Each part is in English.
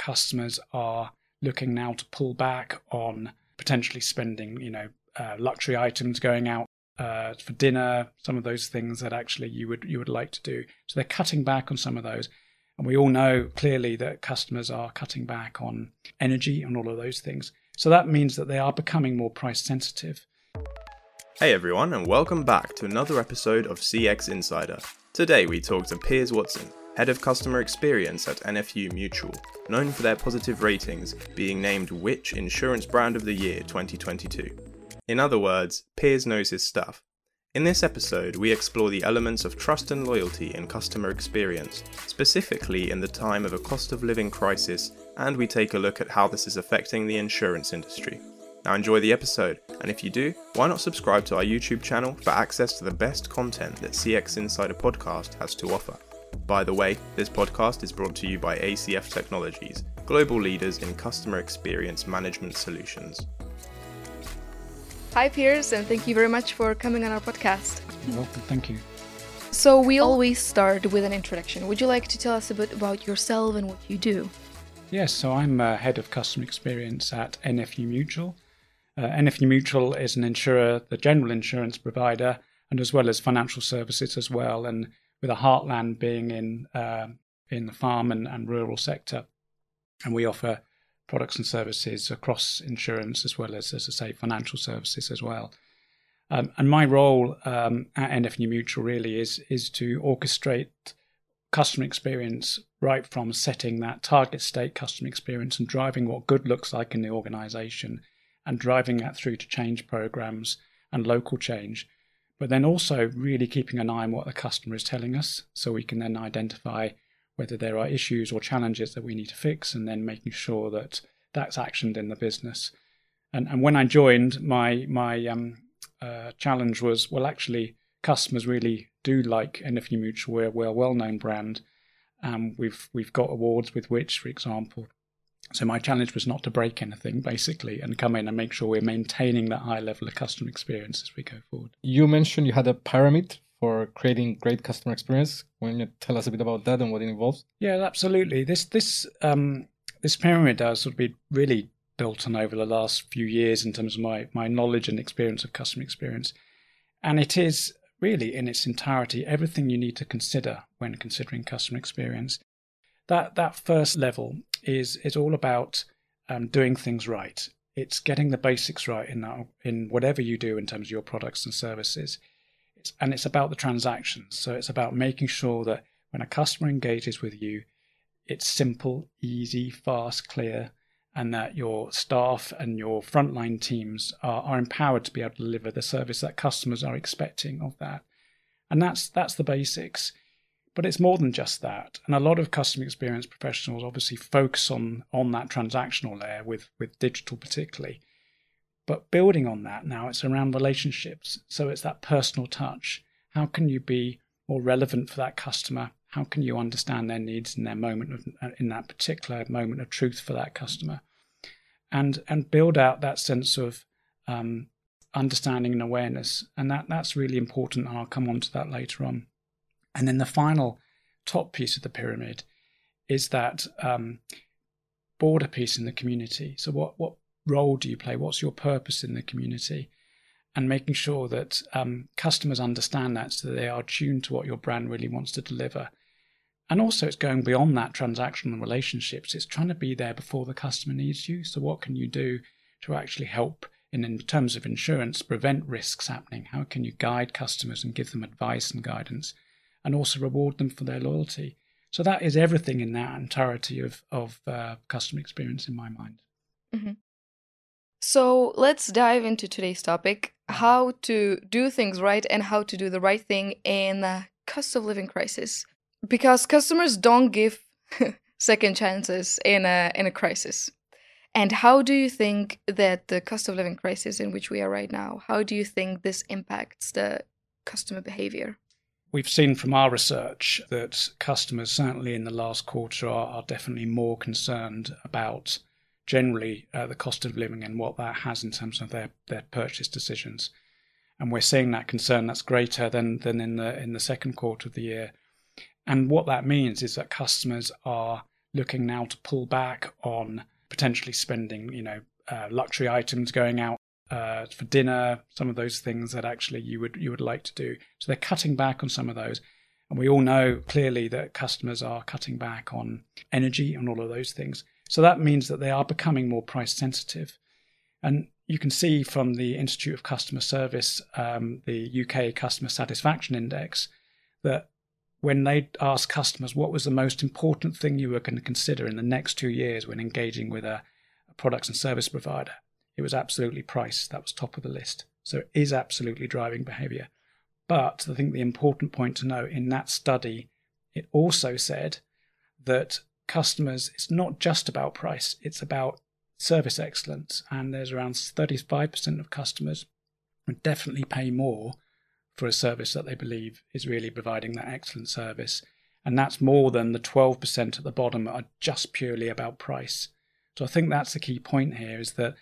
customers are looking now to pull back on potentially spending, you know, uh, luxury items going out uh, for dinner, some of those things that actually you would you would like to do. So they're cutting back on some of those. And we all know clearly that customers are cutting back on energy and all of those things. So that means that they are becoming more price sensitive. Hey everyone, and welcome back to another episode of CX Insider. Today we talk to Piers Watson, Head of Customer Experience at NFU Mutual, known for their positive ratings, being named Which Insurance Brand of the Year 2022. In other words, Piers knows his stuff. In this episode, we explore the elements of trust and loyalty in customer experience, specifically in the time of a cost of living crisis, and we take a look at how this is affecting the insurance industry. Now enjoy the episode, and if you do, why not subscribe to our YouTube channel for access to the best content that CX Insider Podcast has to offer. By the way, this podcast is brought to you by ACF Technologies, global leaders in customer experience management solutions. Hi, Piers, and thank you very much for coming on our podcast. You're welcome. Thank you. So, we always start with an introduction. Would you like to tell us a bit about yourself and what you do? Yes, so I'm uh, head of customer experience at NFU Mutual. Uh, NFU Mutual is an insurer, the general insurance provider, and as well as financial services as well. And with a heartland being in uh, in the farm and, and rural sector, and we offer products and services across insurance as well as, as I say, financial services as well. Um, and my role um, at NFU Mutual really is is to orchestrate customer experience right from setting that target state customer experience and driving what good looks like in the organization and driving that through to change programs and local change but then also really keeping an eye on what the customer is telling us so we can then identify whether there are issues or challenges that we need to fix and then making sure that that's actioned in the business. And, and when I joined, my, my um, uh, challenge was well, actually, customers really do like NFU Mutual. We're, we're a well known brand. Um, we've, we've got awards with Which, for example, so my challenge was not to break anything, basically, and come in and make sure we're maintaining that high level of customer experience as we go forward. You mentioned you had a pyramid for creating great customer experience. Can you tell us a bit about that and what it involves? Yeah, absolutely. This this um, this pyramid has sort of been really built on over the last few years in terms of my my knowledge and experience of customer experience, and it is really in its entirety everything you need to consider when considering customer experience. That that first level is is all about um, doing things right. It's getting the basics right in that, in whatever you do in terms of your products and services. It's, and it's about the transactions. So it's about making sure that when a customer engages with you, it's simple, easy, fast, clear, and that your staff and your frontline teams are, are empowered to be able to deliver the service that customers are expecting of that. And that's that's the basics. But it's more than just that. And a lot of customer experience professionals obviously focus on, on that transactional layer with, with digital particularly. But building on that now, it's around relationships. So it's that personal touch. How can you be more relevant for that customer? How can you understand their needs in their moment of, in that particular moment of truth for that customer? And and build out that sense of um, understanding and awareness. And that, that's really important. And I'll come on to that later on. And then the final top piece of the pyramid is that um, border piece in the community. So, what, what role do you play? What's your purpose in the community? And making sure that um, customers understand that so that they are tuned to what your brand really wants to deliver. And also, it's going beyond that transactional relationships. It's trying to be there before the customer needs you. So, what can you do to actually help, in, in terms of insurance, prevent risks happening? How can you guide customers and give them advice and guidance? And also reward them for their loyalty. So that is everything in that entirety of of uh, customer experience in my mind. Mm-hmm. So let's dive into today's topic: how to do things right and how to do the right thing in a cost of living crisis. Because customers don't give second chances in a in a crisis. And how do you think that the cost of living crisis in which we are right now, how do you think this impacts the customer behavior? We've seen from our research that customers, certainly in the last quarter, are, are definitely more concerned about generally uh, the cost of living and what that has in terms of their, their purchase decisions. And we're seeing that concern that's greater than, than in the in the second quarter of the year. And what that means is that customers are looking now to pull back on potentially spending, you know, uh, luxury items going out uh, for dinner, some of those things that actually you would you would like to do. So they're cutting back on some of those. And we all know clearly that customers are cutting back on energy and all of those things. So that means that they are becoming more price sensitive. And you can see from the Institute of Customer Service, um, the UK Customer Satisfaction Index, that when they asked customers what was the most important thing you were going to consider in the next two years when engaging with a, a products and service provider, it was absolutely price. That was top of the list. So it is absolutely driving behavior. But I think the important point to know in that study, it also said that customers, it's not just about price, it's about service excellence. And there's around 35% of customers would definitely pay more for a service that they believe is really providing that excellent service. And that's more than the 12% at the bottom are just purely about price. So I think that's the key point here is that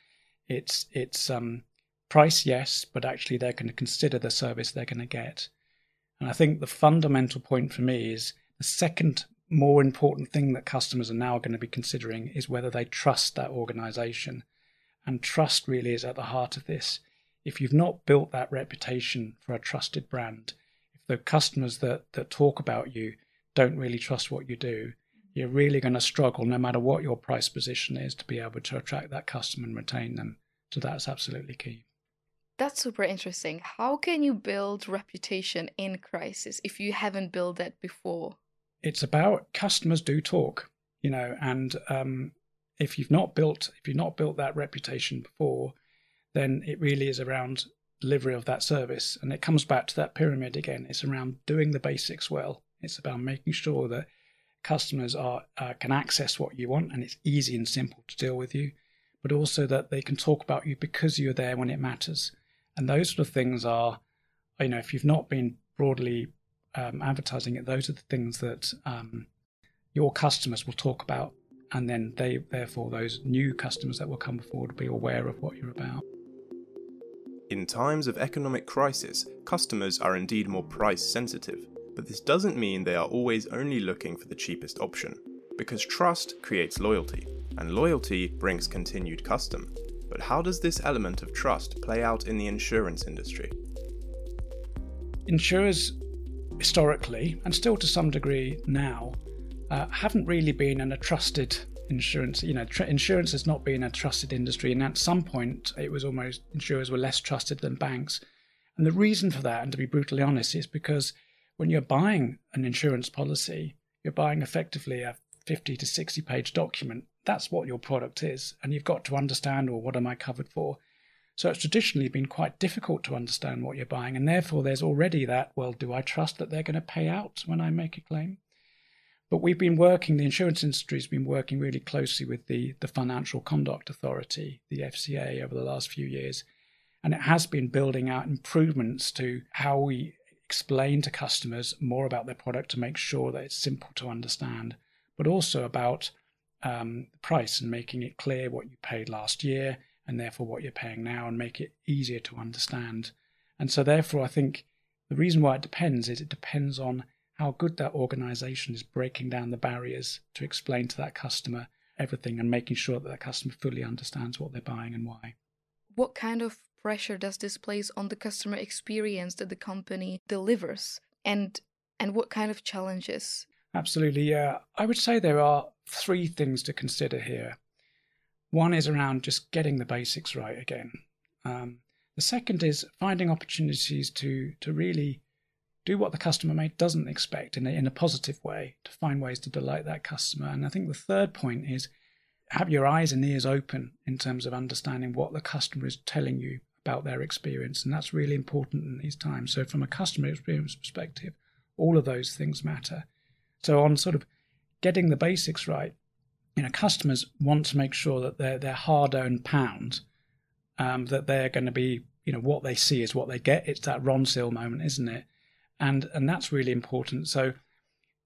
it's it's um, Price, yes, but actually they're going to consider the service they're going to get. And I think the fundamental point for me is the second more important thing that customers are now going to be considering is whether they trust that organization. And trust really is at the heart of this. If you've not built that reputation for a trusted brand, if the customers that, that talk about you don't really trust what you do, you're really going to struggle, no matter what your price position is, to be able to attract that customer and retain them. So that's absolutely key. That's super interesting. How can you build reputation in crisis if you haven't built that before? It's about customers do talk, you know, and um, if you've not built if you've not built that reputation before, then it really is around delivery of that service, and it comes back to that pyramid again. It's around doing the basics well. It's about making sure that customers are uh, can access what you want, and it's easy and simple to deal with you, but also that they can talk about you because you're there when it matters and those sort of things are, you know, if you've not been broadly um, advertising it, those are the things that um, your customers will talk about. And then they, therefore, those new customers that will come forward will be aware of what you're about. In times of economic crisis, customers are indeed more price sensitive, but this doesn't mean they are always only looking for the cheapest option, because trust creates loyalty, and loyalty brings continued custom. But how does this element of trust play out in the insurance industry? Insurers, historically, and still to some degree now, uh, haven't really been in a trusted insurance. You know, tr- insurance has not been a trusted industry, and at some point, it was almost insurers were less trusted than banks. And the reason for that, and to be brutally honest, is because when you're buying an insurance policy, you're buying effectively a 50 to 60 page document that's what your product is. And you've got to understand, well, what am I covered for? So it's traditionally been quite difficult to understand what you're buying. And therefore, there's already that, well, do I trust that they're going to pay out when I make a claim? But we've been working, the insurance industry has been working really closely with the, the Financial Conduct Authority, the FCA, over the last few years. And it has been building out improvements to how we explain to customers more about their product to make sure that it's simple to understand, but also about um, the price and making it clear what you paid last year and therefore what you're paying now and make it easier to understand. And so, therefore, I think the reason why it depends is it depends on how good that organization is breaking down the barriers to explain to that customer everything and making sure that that customer fully understands what they're buying and why. What kind of pressure does this place on the customer experience that the company delivers? And and what kind of challenges? Absolutely, yeah. I would say there are three things to consider here. One is around just getting the basics right again. Um, the second is finding opportunities to to really do what the customer may doesn't expect in a, in a positive way to find ways to delight that customer. And I think the third point is have your eyes and ears open in terms of understanding what the customer is telling you about their experience. And that's really important in these times. So, from a customer experience perspective, all of those things matter. So, on sort of getting the basics right, you know, customers want to make sure that their their hard-earned pound, um, that they're going to be, you know, what they see is what they get. It's that Ronseal moment, isn't it? And and that's really important. So,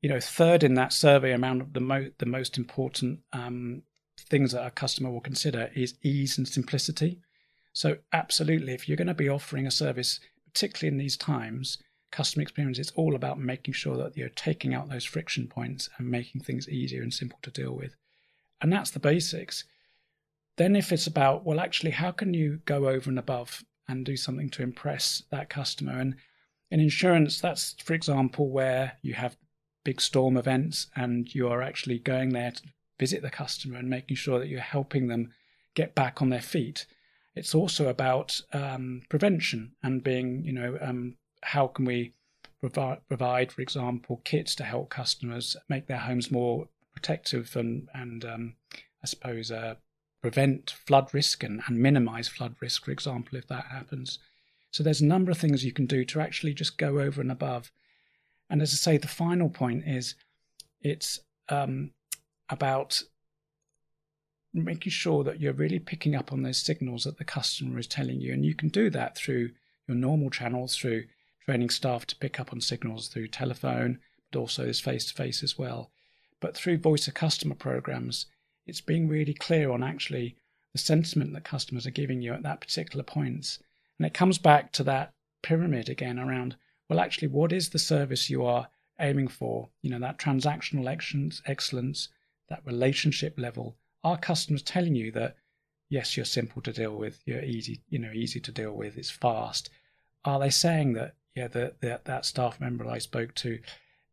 you know, third in that survey amount of the most the most important um, things that a customer will consider is ease and simplicity. So, absolutely, if you're going to be offering a service, particularly in these times, customer experience, it's all about making sure that you're taking out those friction points and making things easier and simple to deal with. And that's the basics. Then, if it's about, well, actually, how can you go over and above and do something to impress that customer? And in insurance, that's, for example, where you have big storm events and you are actually going there to visit the customer and making sure that you're helping them get back on their feet. It's also about um, prevention and being, you know, um, how can we provide, provide, for example, kits to help customers make their homes more protective and, and um, I suppose, uh, prevent flood risk and, and minimize flood risk, for example, if that happens. So there's a number of things you can do to actually just go over and above. And as I say, the final point is it's um, about making sure that you're really picking up on those signals that the customer is telling you. And you can do that through your normal channels, through training staff to pick up on signals through telephone, but also this face to face as well. But through voice of customer programs, it's being really clear on actually the sentiment that customers are giving you at that particular point. And it comes back to that pyramid again around, well, actually, what is the service you are aiming for? You know, that transactional excellence, that relationship level. Are customers telling you that, yes, you're simple to deal with, you're easy, you know, easy to deal with, it's fast? Are they saying that, yeah, that that, that staff member I spoke to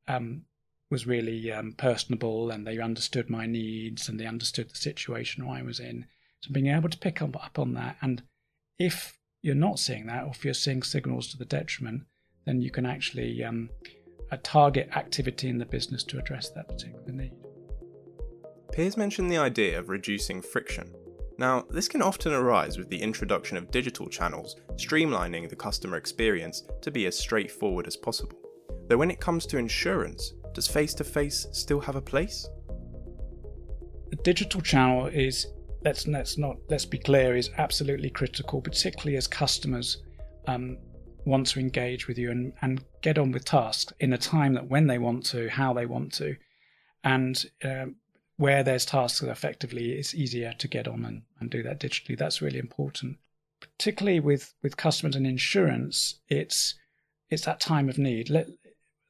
um, was really um, personable and they understood my needs and they understood the situation I was in. So being able to pick up, up on that, and if you're not seeing that, or if you're seeing signals to the detriment, then you can actually um, target activity in the business to address that particular need. Piers mentioned the idea of reducing friction. Now, this can often arise with the introduction of digital channels, streamlining the customer experience to be as straightforward as possible. Though when it comes to insurance, does face to face still have a place? The digital channel is let's let's not let's be clear is absolutely critical, particularly as customers um, want to engage with you and, and get on with tasks in a time that when they want to, how they want to, and um, where there's tasks that effectively it's easier to get on and, and do that digitally. That's really important. Particularly with, with customers and insurance, it's it's that time of need. Let,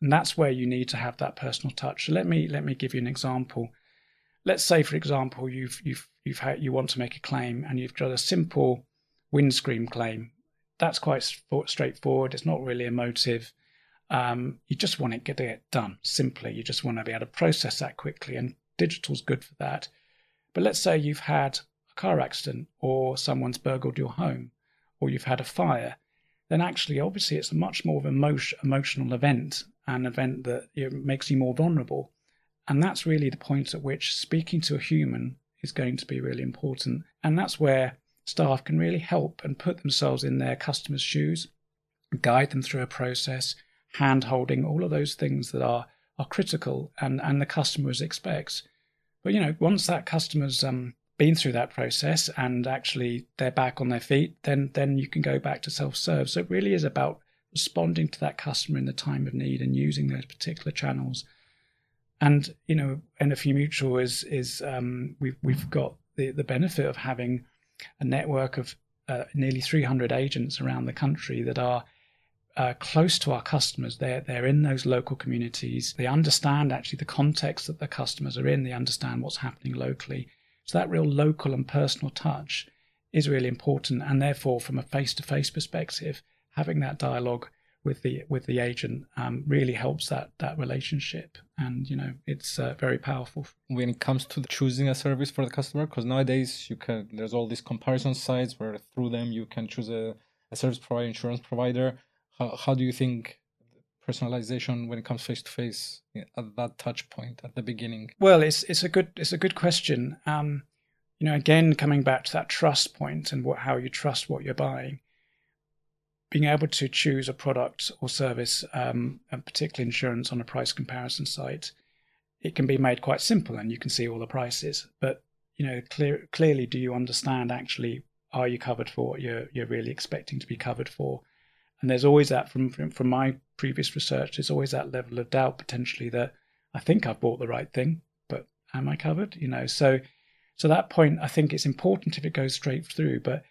and that's where you need to have that personal touch. So let me let me give you an example. Let's say, for example, you've you've you've had you want to make a claim and you've got a simple windscreen claim. That's quite straightforward. It's not really emotive. Um, you just want it to get done simply. You just want to be able to process that quickly, and digital's good for that. But let's say you've had a car accident, or someone's burgled your home, or you've had a fire. Then actually, obviously, it's a much more of an emotion, emotional event, an event that makes you more vulnerable. And that's really the point at which speaking to a human is going to be really important. And that's where staff can really help and put themselves in their customers' shoes, guide them through a process, hand holding, all of those things that are, are critical and, and the customers expects. But you know, once that customer's um, been through that process and actually they're back on their feet, then then you can go back to self-serve. So it really is about responding to that customer in the time of need and using those particular channels. And you know, NFU Mutual is is um, we've we've got the the benefit of having a network of uh, nearly 300 agents around the country that are uh, close to our customers. They're they're in those local communities. They understand actually the context that the customers are in. They understand what's happening locally. So that real local and personal touch is really important. And therefore, from a face-to-face perspective, having that dialogue with the with the agent um, really helps that that relationship and you know it's uh, very powerful when it comes to choosing a service for the customer because nowadays you can there's all these comparison sites where through them you can choose a, a service provider insurance provider how, how do you think personalization when it comes face to face at that touch point at the beginning well it's it's a good it's a good question um you know again coming back to that trust point and what how you trust what you're buying being able to choose a product or service, um, and particularly insurance, on a price comparison site, it can be made quite simple, and you can see all the prices. But you know, clear, clearly, do you understand actually? Are you covered for what you're you're really expecting to be covered for? And there's always that from from, my previous research. There's always that level of doubt potentially that I think I've bought the right thing, but am I covered? You know, so so that point, I think it's important if it goes straight through, but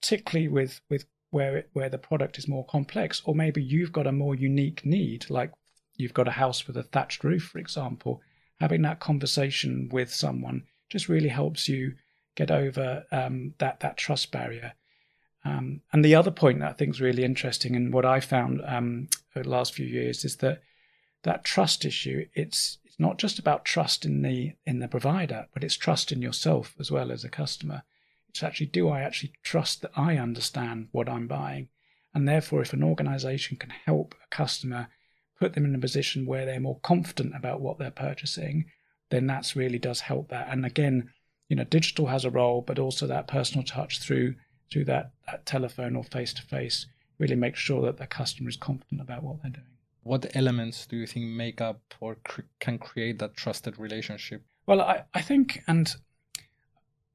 particularly with with where it, where the product is more complex, or maybe you've got a more unique need, like you've got a house with a thatched roof, for example. Having that conversation with someone just really helps you get over um, that that trust barrier. Um, and the other point that I think is really interesting, and what I found um, over the last few years, is that that trust issue. It's it's not just about trust in the in the provider, but it's trust in yourself as well as a customer. It's actually do I actually trust that I understand what I'm buying, and therefore, if an organisation can help a customer put them in a position where they're more confident about what they're purchasing, then that's really does help that. And again, you know, digital has a role, but also that personal touch through through that, that telephone or face to face really make sure that the customer is confident about what they're doing. What elements do you think make up or can create that trusted relationship? Well, I, I think, and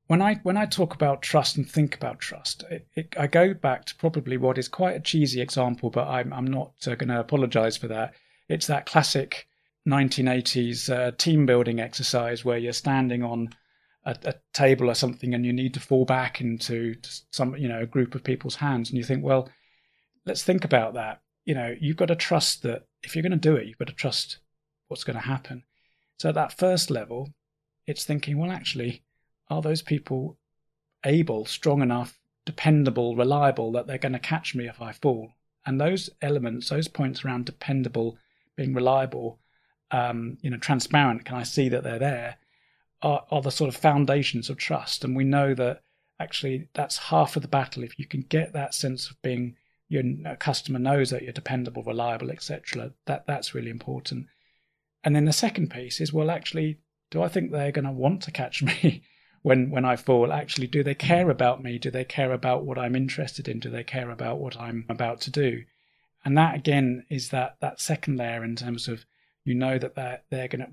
when I when I talk about trust and think about trust, it, it, I go back to probably what is quite a cheesy example, but I'm I'm not uh, going to apologise for that. It's that classic 1980s uh, team building exercise where you're standing on a, a, table or something and you need to fall back into some you know a group of people's hands and you think well let's think about that. You know you've got to trust that if you're going to do it you've got to trust what's going to happen. So at that first level it's thinking well actually are those people able strong enough dependable reliable that they're going to catch me if i fall? And those elements those points around dependable being reliable um, you know transparent can i see that they're there are, are the sort of foundations of trust. And we know that actually that's half of the battle. If you can get that sense of being your customer knows that you're dependable, reliable, etc., that that's really important. And then the second piece is, well, actually, do I think they're going to want to catch me when when I fall? Actually, do they care about me? Do they care about what I'm interested in? Do they care about what I'm about to do? And that again is that that second layer in terms of you know that they're they're going to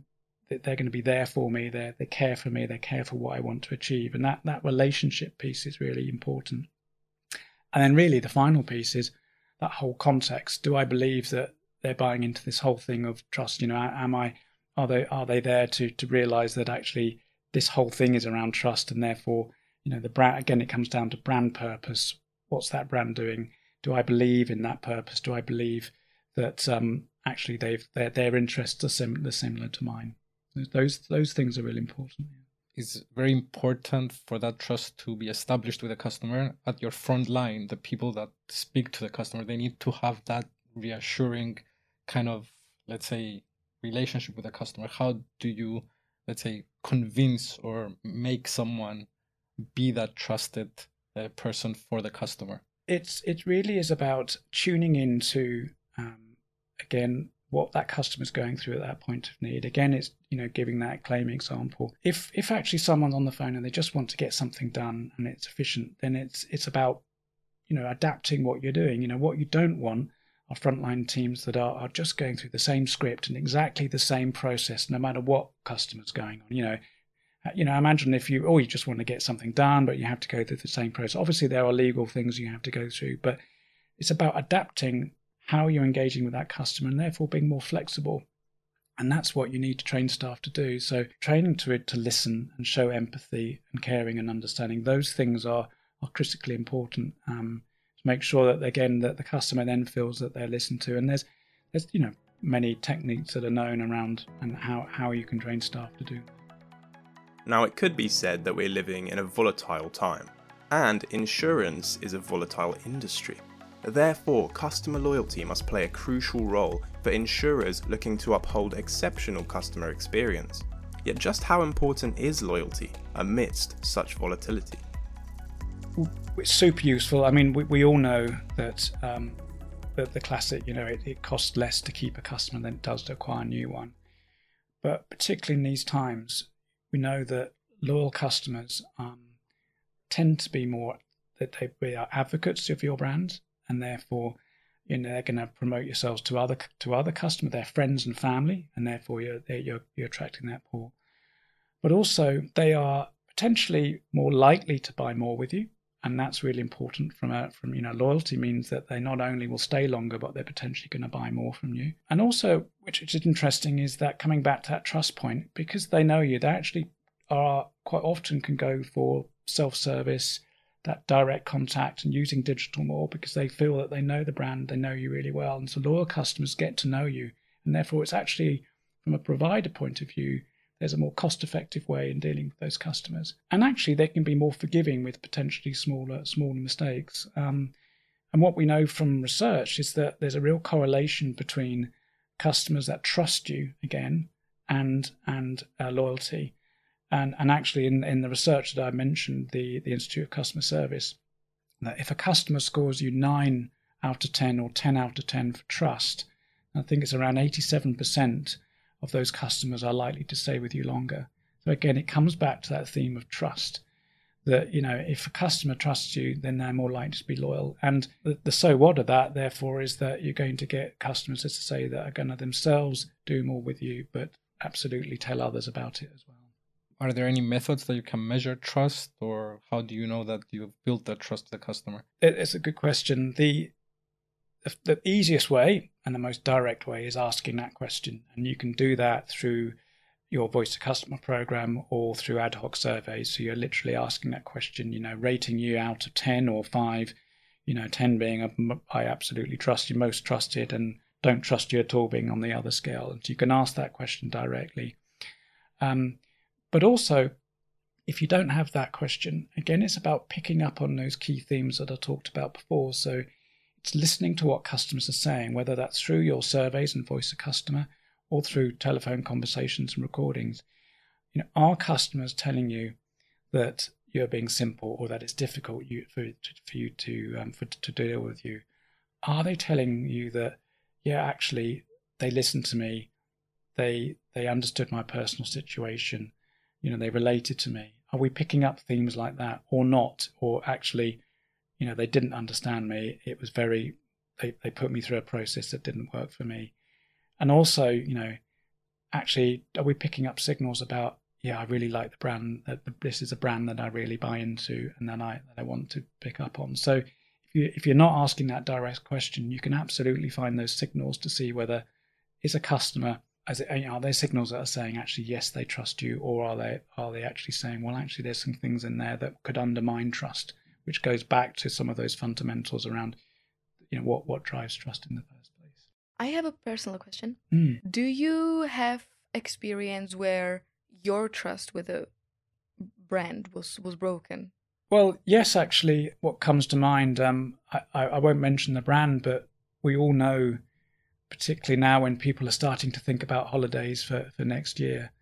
they're going to be there for me. They they care for me. They care for what I want to achieve, and that that relationship piece is really important. And then really the final piece is that whole context. Do I believe that they're buying into this whole thing of trust? You know, am I are they are they there to to realize that actually this whole thing is around trust, and therefore you know the brand again it comes down to brand purpose. What's that brand doing? Do I believe in that purpose? Do I believe that um, actually they've their their interests are sim- similar to mine? Those those things are really important. It's very important for that trust to be established with the customer at your front line. The people that speak to the customer, they need to have that reassuring kind of, let's say, relationship with the customer. How do you, let's say, convince or make someone be that trusted uh, person for the customer? It's it really is about tuning into um, again what that customer's going through at that point of need. Again, it's you know giving that claim example. If if actually someone's on the phone and they just want to get something done and it's efficient, then it's it's about you know adapting what you're doing. You know what you don't want are frontline teams that are, are just going through the same script and exactly the same process, no matter what customer's going on. You know, uh, you know, imagine if you oh you just want to get something done, but you have to go through the same process. Obviously, there are legal things you have to go through, but it's about adapting how you're engaging with that customer and therefore being more flexible. And that's what you need to train staff to do. So training to it to listen and show empathy and caring and understanding, those things are, are critically important. Um, to make sure that again that the customer then feels that they're listened to. And there's there's you know many techniques that are known around and how, how you can train staff to do. Now it could be said that we're living in a volatile time, and insurance is a volatile industry. Therefore, customer loyalty must play a crucial role for insurers looking to uphold exceptional customer experience. Yet, just how important is loyalty amidst such volatility? It's super useful. I mean, we, we all know that um, the, the classic, you know, it, it costs less to keep a customer than it does to acquire a new one. But particularly in these times, we know that loyal customers um, tend to be more that they, they are advocates of your brand and therefore you know they're going to promote yourselves to other to other customers, their friends and family, and therefore you're you're, you're attracting that pool. But also they are potentially more likely to buy more with you, and that's really important from a from you know loyalty means that they not only will stay longer, but they're potentially going to buy more from you. And also, which is interesting, is that coming back to that trust point, because they know you, they actually are quite often can go for self service that direct contact and using digital more because they feel that they know the brand, they know you really well. And so loyal customers get to know you. And therefore, it's actually, from a provider point of view, there's a more cost effective way in dealing with those customers. And actually, they can be more forgiving with potentially smaller, smaller mistakes. Um, and what we know from research is that there's a real correlation between customers that trust you again and and uh, loyalty. And, and actually, in, in the research that I mentioned, the, the Institute of Customer Service, that if a customer scores you 9 out of 10 or 10 out of 10 for trust, I think it's around 87% of those customers are likely to stay with you longer. So again, it comes back to that theme of trust. That you know, if a customer trusts you, then they're more likely to be loyal. And the, the so what of that, therefore, is that you're going to get customers, as to say, that are going to themselves do more with you, but absolutely tell others about it as well. Are there any methods that you can measure trust, or how do you know that you've built that trust with the customer? It's a good question. The the easiest way and the most direct way is asking that question. And you can do that through your voice to customer program or through ad hoc surveys. So you're literally asking that question, you know, rating you out of 10 or 5, you know, 10 being a, I absolutely trust you, most trusted, and don't trust you at all being on the other scale. And so you can ask that question directly. Um, but also, if you don't have that question, again, it's about picking up on those key themes that I talked about before. So it's listening to what customers are saying, whether that's through your surveys and voice of customer or through telephone conversations and recordings. You know, are customers telling you that you're being simple or that it's difficult you, for, for you to um, for, to deal with you? Are they telling you that yeah, actually they listened to me, they they understood my personal situation, you know, they related to me? Are we picking up themes like that or not? Or actually, you know, they didn't understand me. It was very, they, they put me through a process that didn't work for me. And also, you know, actually, are we picking up signals about, yeah, I really like the brand, that this is a brand that I really buy into and then I, that I want to pick up on. So if, you, if you're not asking that direct question, you can absolutely find those signals to see whether is a customer as it, are there signals that are saying actually yes they trust you or are they are they actually saying well actually there's some things in there that could undermine trust which goes back to some of those fundamentals around you know what what drives trust in the first place? I have a personal question. Mm. do you have experience where your trust with a brand was was broken? Well yes actually what comes to mind um, I, I won't mention the brand but we all know particularly now when people are starting to think about holidays for, for next year.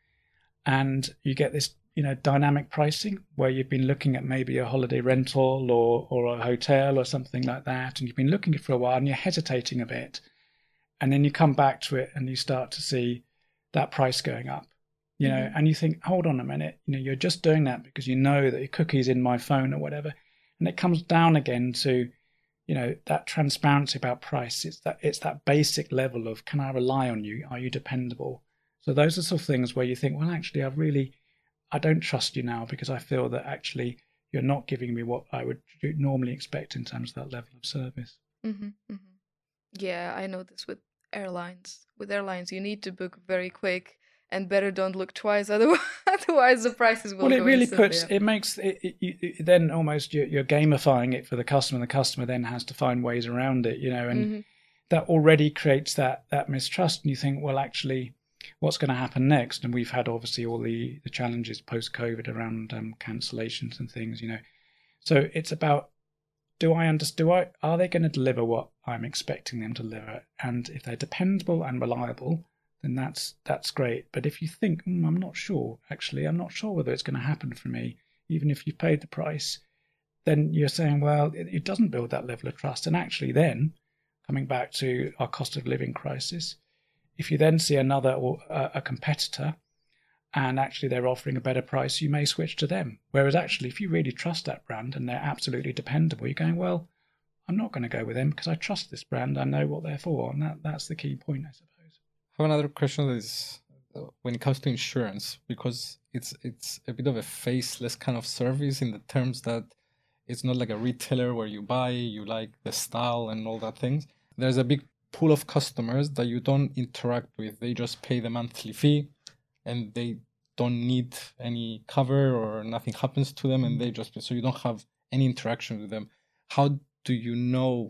And you get this you know dynamic pricing where you've been looking at maybe a holiday rental or or a hotel or something like that and you've been looking at it for a while and you're hesitating a bit. And then you come back to it and you start to see that price going up you know mm-hmm. and you think hold on a minute. You know you're just doing that because you know that your cookie's in my phone or whatever. And it comes down again to you know that transparency about price it's that it's that basic level of can i rely on you are you dependable so those are sort of things where you think well actually i've really I don't trust you now because I feel that actually you're not giving me what I would normally expect in terms of that level of service. Mm-hmm, mm-hmm. Yeah, I know this with airlines. With airlines, you need to book very quick and better don't look twice otherwise otherwise the prices will well it really puts it makes it, it, it, then almost you're, you're, gamifying it for the customer and the customer then has to find ways around it you know and mm-hmm. that already creates that that mistrust and you think well actually what's going to happen next. And we've had obviously all the, the challenges post COVID around um, cancellations and things, you know. So it's about do I understand? Do I are they going to deliver what I'm expecting them to deliver? And if they're dependable and reliable, then that's that's great. But if you think mm, I'm not sure, actually, I'm not sure whether it's going to happen for me, even if you've paid the price, then you're saying, well, it, it doesn't build that level of trust. And actually, then coming back to our cost of living crisis, if you then see another or a competitor and actually they're offering a better price, you may switch to them. Whereas actually, if you really trust that brand and they're absolutely dependable, you're going, well, I'm not going to go with them because I trust this brand. I know what they're for. And that, that's the key point, I suppose. Have another question is uh, when it comes to insurance, because it's it's a bit of a faceless kind of service in the terms that it's not like a retailer where you buy, you like the style and all that things. There's a big pool of customers that you don't interact with. They just pay the monthly fee and they don't need any cover or nothing happens to them and they just so you don't have any interaction with them how do you know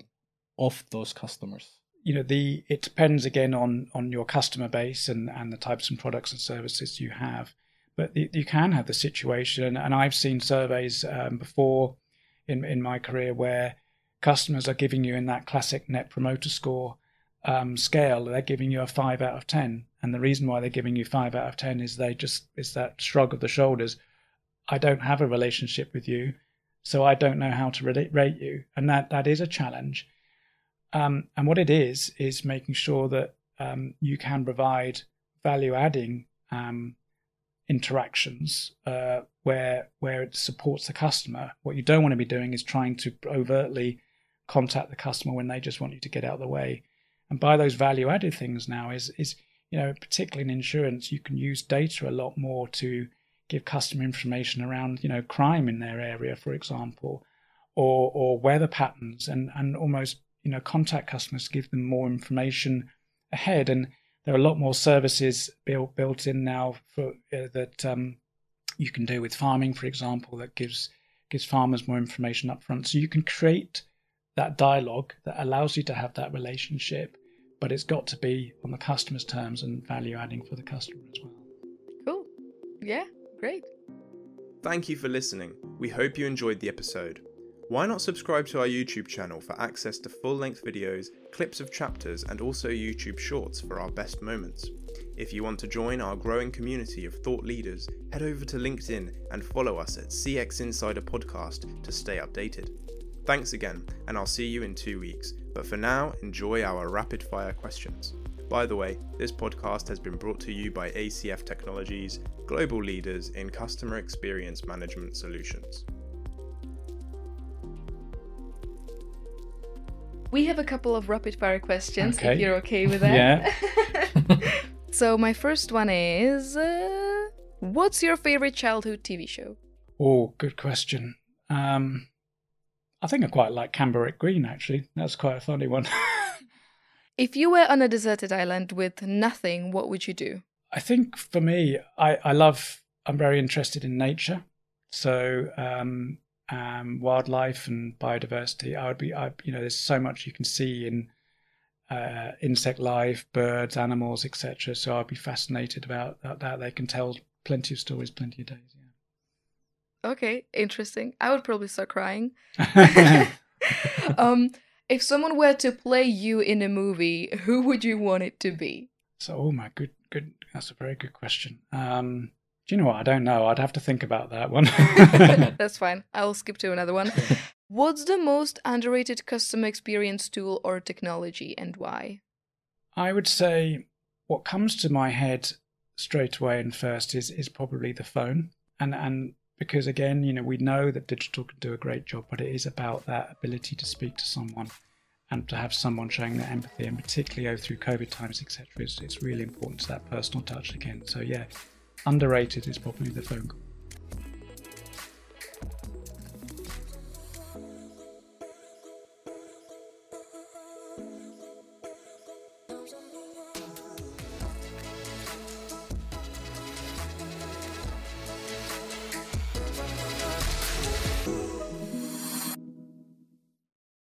of those customers you know the it depends again on on your customer base and and the types of products and services you have. But you can have the situation and i've seen surveys um, before in in my career where customers are giving you in that classic net promoter score um, scale. They're giving you a five out of ten. And the reason why they're giving you five out of ten is they just is that shrug of the shoulders. I don't have a relationship with you so i don't know how to rate you. And that that is a challenge um, and what it is is making sure that um, you can provide value adding um, interactions uh, where where it supports the customer. What you don't want to be doing is trying to overtly contact the customer when they just want you to get out of the way. And by those value added things now is is you know particularly in insurance you can use data a lot more to give customer information around you know crime in their area for example or or weather patterns and and almost you know contact customers to give them more information ahead and there are a lot more services built built in now for uh, that um, you can do with farming, for example, that gives gives farmers more information up front. So you can create that dialogue that allows you to have that relationship, but it's got to be on the customer's terms and value adding for the customer as well. Cool. Yeah, great. Thank you for listening. We hope you enjoyed the episode. Why not subscribe to our YouTube channel for access to full length videos, clips of chapters, and also YouTube shorts for our best moments? If you want to join our growing community of thought leaders, head over to LinkedIn and follow us at CX Insider Podcast to stay updated. Thanks again, and I'll see you in two weeks. But for now, enjoy our rapid fire questions. By the way, this podcast has been brought to you by ACF Technologies, global leaders in customer experience management solutions. We have a couple of rapid fire questions Okay. if you're okay with that. Yeah. so my first one is uh, what's your favorite childhood TV show? Oh, good question. Um, I think I quite like Camberwick Green actually. That's quite a funny one. If you were on a deserted island with nothing, what would you do? I think for me, I, I love, I'm very interested in nature. So, um, um, wildlife and biodiversity. I would be, I, you know, there's so much you can see in uh, insect life, birds, animals, etc. So I'd be fascinated about that, that. They can tell plenty of stories, plenty of days. Yeah. Okay, interesting. I would probably start crying. Um, if someone were to play you in a movie, who would you want it to be? so, oh my good, good. That's a very good question. Um, do you know what? I don't know. I'd have to think about that one. That's fine. I'll skip to another one. What's the most underrated customer experience tool or technology and why? I would say what comes to my head straight away and first is is probably the phone, and and because again, you know, we know that digital can do a great job, but it is about that ability to speak to someone and to have someone showing that empathy, and particularly oh, through COVID times, etc. It's, it's really important to that personal touch again. So yeah, underrated is probably the phone call.